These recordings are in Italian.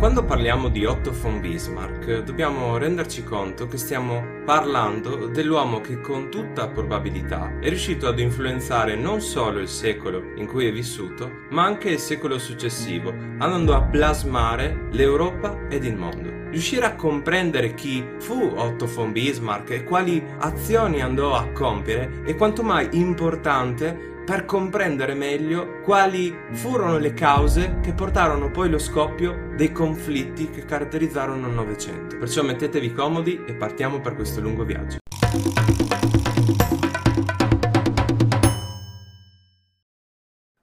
Quando parliamo di Otto von Bismarck dobbiamo renderci conto che stiamo parlando dell'uomo che con tutta probabilità è riuscito ad influenzare non solo il secolo in cui è vissuto, ma anche il secolo successivo, andando a plasmare l'Europa ed il mondo. Riuscire a comprendere chi fu Otto von Bismarck e quali azioni andò a compiere è quanto mai importante per comprendere meglio quali furono le cause che portarono poi lo scoppio dei conflitti che caratterizzarono il Novecento. Perciò mettetevi comodi e partiamo per questo lungo viaggio.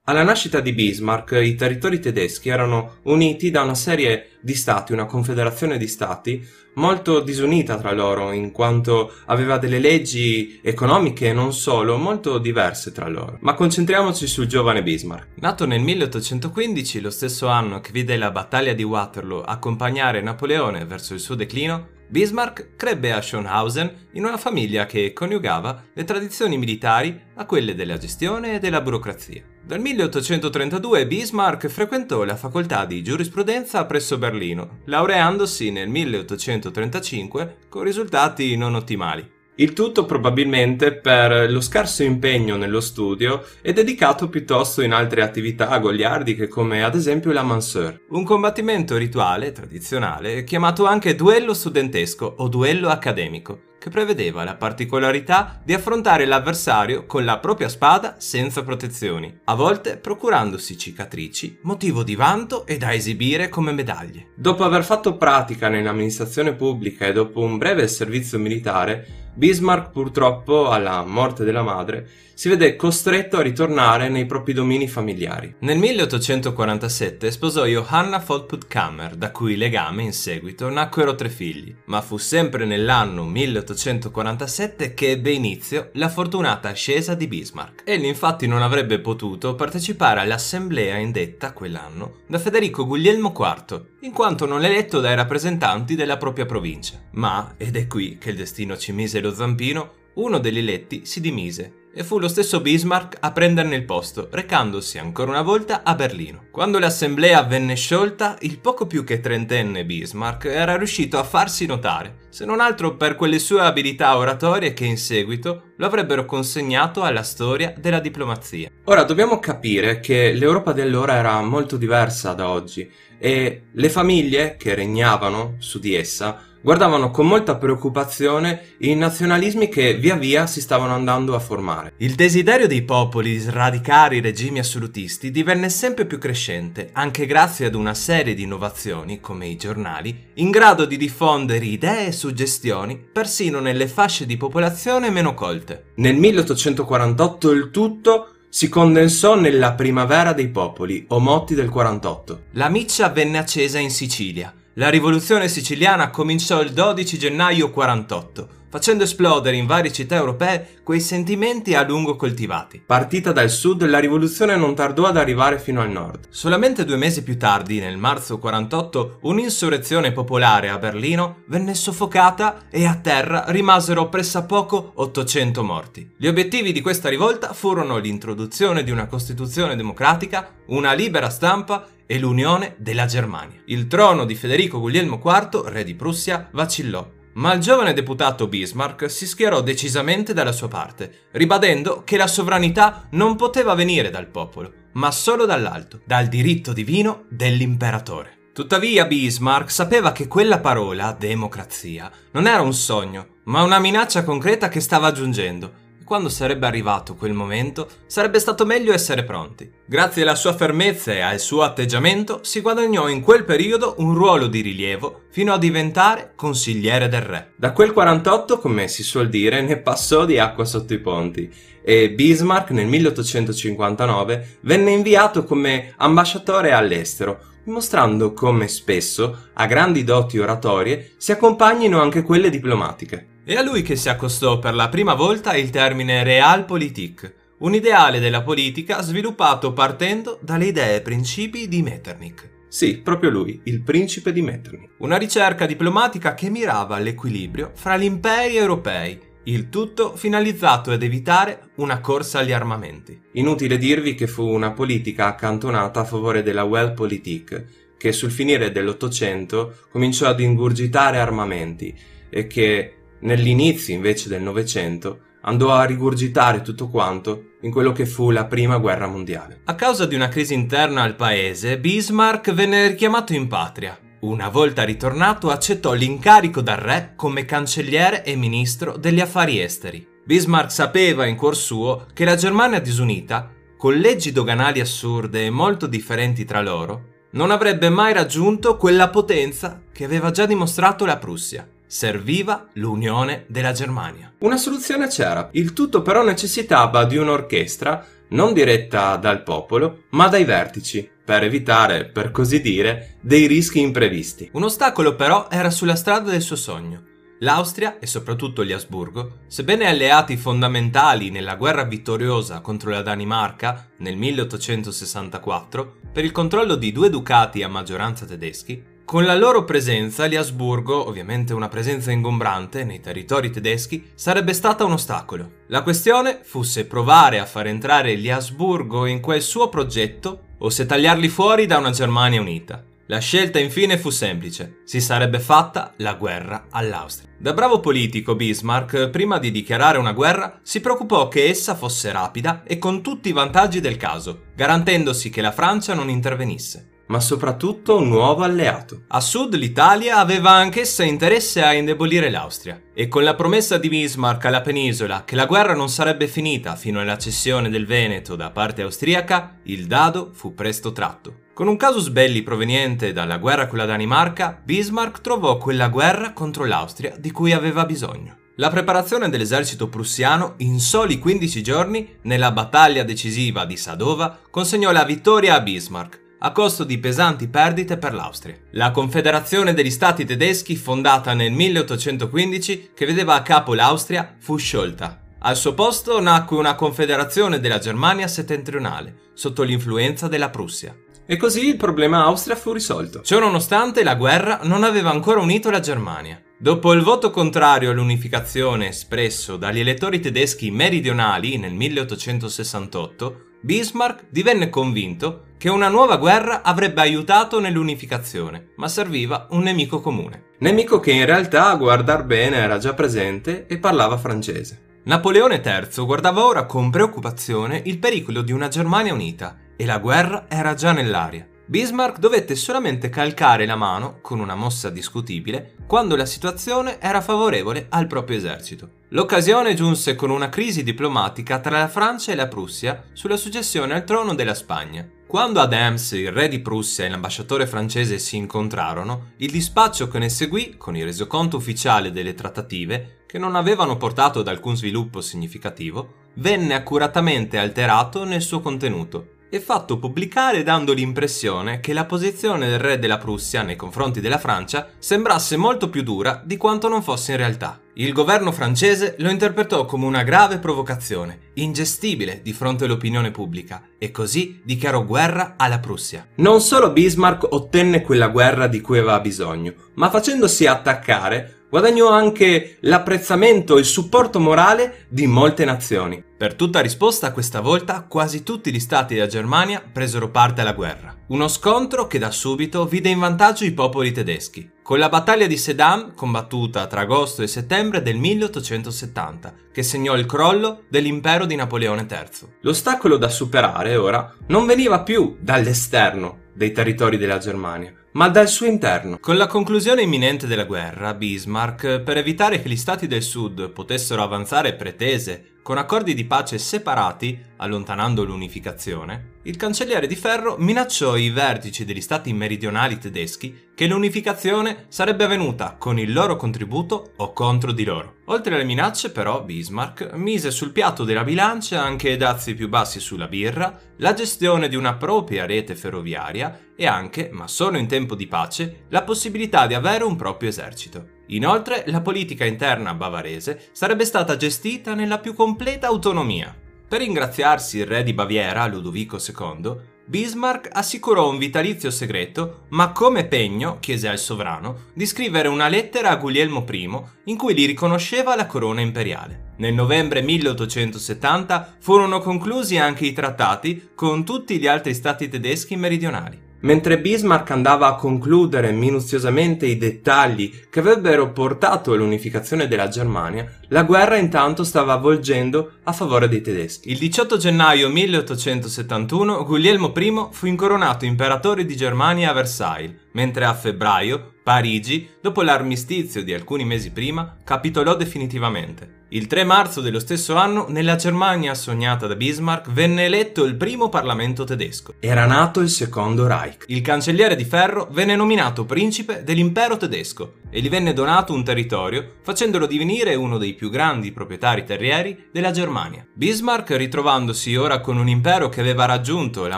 Alla nascita di Bismarck i territori tedeschi erano uniti da una serie di stati, una confederazione di stati molto disunita tra loro, in quanto aveva delle leggi economiche e non solo molto diverse tra loro. Ma concentriamoci sul giovane Bismarck. Nato nel 1815, lo stesso anno che vide la battaglia di Waterloo accompagnare Napoleone verso il suo declino, Bismarck crebbe a Schönhausen in una famiglia che coniugava le tradizioni militari a quelle della gestione e della burocrazia. Dal 1832 Bismarck frequentò la facoltà di giurisprudenza presso Berlino, laureandosi nel 1835 con risultati non ottimali. Il tutto probabilmente per lo scarso impegno nello studio e dedicato piuttosto in altre attività goliardiche come ad esempio la manseur, un combattimento rituale tradizionale chiamato anche duello studentesco o duello accademico, che prevedeva la particolarità di affrontare l'avversario con la propria spada senza protezioni, a volte procurandosi cicatrici, motivo di vanto e da esibire come medaglie. Dopo aver fatto pratica nell'amministrazione pubblica e dopo un breve servizio militare, Bismarck purtroppo, alla morte della madre, si vede costretto a ritornare nei propri domini familiari. Nel 1847 sposò Johanna Volput-Kammer, da cui legame in seguito nacquero tre figli, ma fu sempre nell'anno 1847 che ebbe inizio la fortunata ascesa di Bismarck. Egli infatti non avrebbe potuto partecipare all'assemblea indetta quell'anno da Federico Guglielmo IV, in quanto non eletto dai rappresentanti della propria provincia. Ma, ed è qui che il destino ci mise lo zampino, uno degli eletti si dimise e fu lo stesso Bismarck a prenderne il posto, recandosi ancora una volta a Berlino. Quando l'assemblea venne sciolta, il poco più che trentenne Bismarck era riuscito a farsi notare, se non altro per quelle sue abilità oratorie che in seguito lo avrebbero consegnato alla storia della diplomazia. Ora dobbiamo capire che l'Europa di allora era molto diversa da oggi e le famiglie che regnavano su di essa guardavano con molta preoccupazione i nazionalismi che via via si stavano andando a formare. Il desiderio dei popoli di sradicare i regimi assolutisti divenne sempre più crescente, anche grazie ad una serie di innovazioni, come i giornali, in grado di diffondere idee e suggestioni persino nelle fasce di popolazione meno colte. Nel 1848 il tutto si condensò nella primavera dei popoli, o Motti del 48. La miccia venne accesa in Sicilia, la rivoluzione siciliana cominciò il 12 gennaio 48, facendo esplodere in varie città europee quei sentimenti a lungo coltivati. Partita dal sud, la rivoluzione non tardò ad arrivare fino al nord. Solamente due mesi più tardi, nel marzo 48, un'insurrezione popolare a Berlino venne soffocata e a terra rimasero pressappoco 800 morti. Gli obiettivi di questa rivolta furono l'introduzione di una Costituzione democratica, una libera stampa e l'unione della Germania. Il trono di Federico Guglielmo IV, re di Prussia, vacillò, ma il giovane deputato Bismarck si schierò decisamente dalla sua parte, ribadendo che la sovranità non poteva venire dal popolo, ma solo dall'alto, dal diritto divino dell'imperatore. Tuttavia Bismarck sapeva che quella parola, democrazia, non era un sogno, ma una minaccia concreta che stava giungendo quando sarebbe arrivato quel momento, sarebbe stato meglio essere pronti. Grazie alla sua fermezza e al suo atteggiamento, si guadagnò in quel periodo un ruolo di rilievo fino a diventare consigliere del re. Da quel 48, come si suol dire, ne passò di acqua sotto i ponti e Bismarck nel 1859 venne inviato come ambasciatore all'estero, dimostrando come spesso a grandi doti oratorie si accompagnino anche quelle diplomatiche. È a lui che si accostò per la prima volta il termine Realpolitik, un ideale della politica sviluppato partendo dalle idee e principi di Metternich. Sì, proprio lui, il principe di Metternich. Una ricerca diplomatica che mirava all'equilibrio fra gli imperi europei, il tutto finalizzato ad evitare una corsa agli armamenti. Inutile dirvi che fu una politica accantonata a favore della Weltpolitik, che sul finire dell'Ottocento cominciò ad ingurgitare armamenti e che nell'inizio invece del Novecento andò a rigurgitare tutto quanto in quello che fu la prima guerra mondiale. A causa di una crisi interna al paese, Bismarck venne richiamato in patria. Una volta ritornato accettò l'incarico dal re come cancelliere e ministro degli affari esteri. Bismarck sapeva in cuor suo che la Germania disunita, con leggi doganali assurde e molto differenti tra loro, non avrebbe mai raggiunto quella potenza che aveva già dimostrato la Prussia. Serviva l'unione della Germania. Una soluzione c'era, il tutto però necessitava di un'orchestra non diretta dal popolo, ma dai vertici, per evitare, per così dire, dei rischi imprevisti. Un ostacolo però era sulla strada del suo sogno. L'Austria e soprattutto gli Asburgo, sebbene alleati fondamentali nella guerra vittoriosa contro la Danimarca nel 1864 per il controllo di due ducati a maggioranza tedeschi, con la loro presenza, gli Asburgo, ovviamente una presenza ingombrante nei territori tedeschi, sarebbe stata un ostacolo. La questione fu se provare a far entrare gli Asburgo in quel suo progetto o se tagliarli fuori da una Germania unita. La scelta infine fu semplice, si sarebbe fatta la guerra all'Austria. Da bravo politico Bismarck, prima di dichiarare una guerra, si preoccupò che essa fosse rapida e con tutti i vantaggi del caso, garantendosi che la Francia non intervenisse ma soprattutto un nuovo alleato. A sud l'Italia aveva anch'essa interesse a indebolire l'Austria, e con la promessa di Bismarck alla penisola che la guerra non sarebbe finita fino alla cessione del Veneto da parte austriaca, il dado fu presto tratto. Con un casus belli proveniente dalla guerra con la Danimarca, Bismarck trovò quella guerra contro l'Austria di cui aveva bisogno. La preparazione dell'esercito prussiano in soli 15 giorni, nella battaglia decisiva di Sadova, consegnò la vittoria a Bismarck, a costo di pesanti perdite per l'Austria. La Confederazione degli Stati tedeschi, fondata nel 1815, che vedeva a capo l'Austria, fu sciolta. Al suo posto nacque una Confederazione della Germania settentrionale, sotto l'influenza della Prussia. E così il problema Austria fu risolto. Ciononostante, la guerra non aveva ancora unito la Germania. Dopo il voto contrario all'unificazione espresso dagli elettori tedeschi meridionali nel 1868, Bismarck divenne convinto che una nuova guerra avrebbe aiutato nell'unificazione, ma serviva un nemico comune. Nemico che in realtà a guardar bene era già presente e parlava francese. Napoleone III guardava ora con preoccupazione il pericolo di una Germania unita e la guerra era già nell'aria. Bismarck dovette solamente calcare la mano, con una mossa discutibile, quando la situazione era favorevole al proprio esercito. L'occasione giunse con una crisi diplomatica tra la Francia e la Prussia sulla successione al trono della Spagna. Quando ad Ems il re di Prussia e l'ambasciatore francese si incontrarono, il dispaccio che ne seguì, con il resoconto ufficiale delle trattative, che non avevano portato ad alcun sviluppo significativo, venne accuratamente alterato nel suo contenuto e fatto pubblicare dando l'impressione che la posizione del re della Prussia nei confronti della Francia sembrasse molto più dura di quanto non fosse in realtà. Il governo francese lo interpretò come una grave provocazione, ingestibile di fronte all'opinione pubblica, e così dichiarò guerra alla Prussia. Non solo Bismarck ottenne quella guerra di cui aveva bisogno, ma facendosi attaccare guadagnò anche l'apprezzamento e il supporto morale di molte nazioni. Per tutta risposta, questa volta quasi tutti gli stati della Germania presero parte alla guerra. Uno scontro che da subito vide in vantaggio i popoli tedeschi, con la battaglia di Sedan combattuta tra agosto e settembre del 1870, che segnò il crollo dell'impero di Napoleone III. L'ostacolo da superare ora non veniva più dall'esterno dei territori della Germania, ma dal suo interno. Con la conclusione imminente della guerra, Bismarck, per evitare che gli stati del sud potessero avanzare pretese con accordi di pace separati, allontanando l'unificazione, il cancelliere di ferro minacciò i vertici degli stati meridionali tedeschi che l'unificazione sarebbe avvenuta con il loro contributo o contro di loro. Oltre alle minacce, però, Bismarck mise sul piatto della bilancia anche dazi più bassi sulla birra, la gestione di una propria rete ferroviaria e anche, ma solo in tempo di pace, la possibilità di avere un proprio esercito. Inoltre, la politica interna bavarese sarebbe stata gestita nella più completa autonomia. Per ringraziarsi il re di Baviera, Ludovico II, Bismarck assicurò un vitalizio segreto, ma come pegno chiese al sovrano di scrivere una lettera a Guglielmo I in cui gli riconosceva la corona imperiale. Nel novembre 1870 furono conclusi anche i trattati con tutti gli altri stati tedeschi meridionali. Mentre Bismarck andava a concludere minuziosamente i dettagli che avrebbero portato all'unificazione della Germania, la guerra intanto stava avvolgendo a favore dei tedeschi. Il 18 gennaio 1871 Guglielmo I fu incoronato imperatore di Germania a Versailles, mentre a febbraio Parigi, dopo l'armistizio di alcuni mesi prima, capitolò definitivamente. Il 3 marzo dello stesso anno, nella Germania sognata da Bismarck, venne eletto il primo Parlamento tedesco. Era nato il secondo Reich. Il cancelliere di ferro venne nominato principe dell'impero tedesco e gli venne donato un territorio, facendolo divenire uno dei più grandi proprietari terrieri della Germania. Bismarck, ritrovandosi ora con un impero che aveva raggiunto la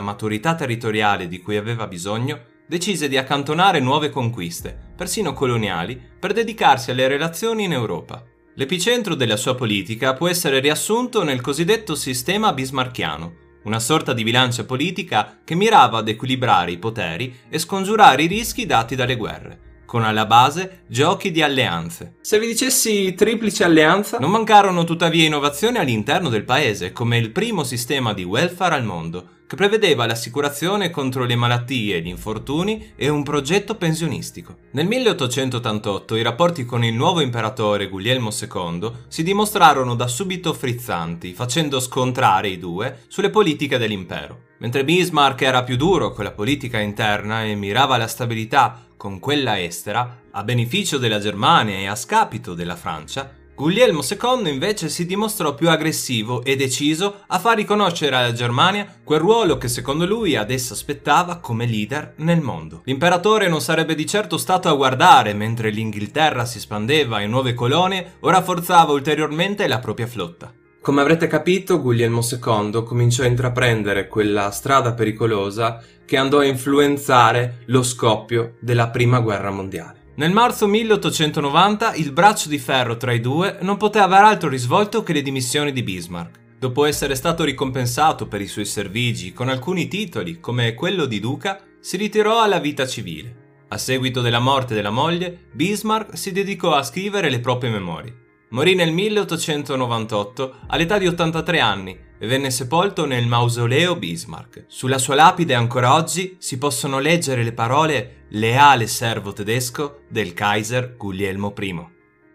maturità territoriale di cui aveva bisogno, decise di accantonare nuove conquiste, persino coloniali, per dedicarsi alle relazioni in Europa. L'epicentro della sua politica può essere riassunto nel cosiddetto sistema bismarchiano, una sorta di bilancia politica che mirava ad equilibrare i poteri e scongiurare i rischi dati dalle guerre, con alla base giochi di alleanze. Se vi dicessi triplice alleanza? Non mancarono tuttavia innovazioni all'interno del paese, come il primo sistema di welfare al mondo, che prevedeva l'assicurazione contro le malattie e gli infortuni e un progetto pensionistico. Nel 1888 i rapporti con il nuovo imperatore Guglielmo II si dimostrarono da subito frizzanti, facendo scontrare i due sulle politiche dell'impero. Mentre Bismarck era più duro con la politica interna e mirava alla stabilità con quella estera, a beneficio della Germania e a scapito della Francia, Guglielmo II invece si dimostrò più aggressivo e deciso a far riconoscere alla Germania quel ruolo che secondo lui ad essa aspettava come leader nel mondo. L'imperatore non sarebbe di certo stato a guardare mentre l'Inghilterra si espandeva in nuove colonie o rafforzava ulteriormente la propria flotta. Come avrete capito, Guglielmo II cominciò a intraprendere quella strada pericolosa che andò a influenzare lo scoppio della Prima Guerra Mondiale. Nel marzo 1890 il braccio di ferro tra i due non poteva aver altro risvolto che le dimissioni di Bismarck. Dopo essere stato ricompensato per i suoi servigi con alcuni titoli, come quello di duca, si ritirò alla vita civile. A seguito della morte della moglie, Bismarck si dedicò a scrivere le proprie memorie. Morì nel 1898 all'età di 83 anni e venne sepolto nel mausoleo Bismarck. Sulla sua lapide ancora oggi si possono leggere le parole leale servo tedesco del Kaiser Guglielmo I.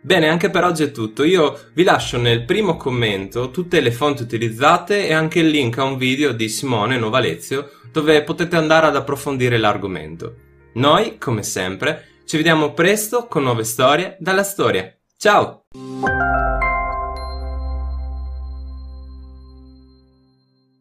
Bene, anche per oggi è tutto. Io vi lascio nel primo commento tutte le fonti utilizzate e anche il link a un video di Simone Novalezio dove potete andare ad approfondire l'argomento. Noi, come sempre, ci vediamo presto con nuove storie dalla storia. Ciao!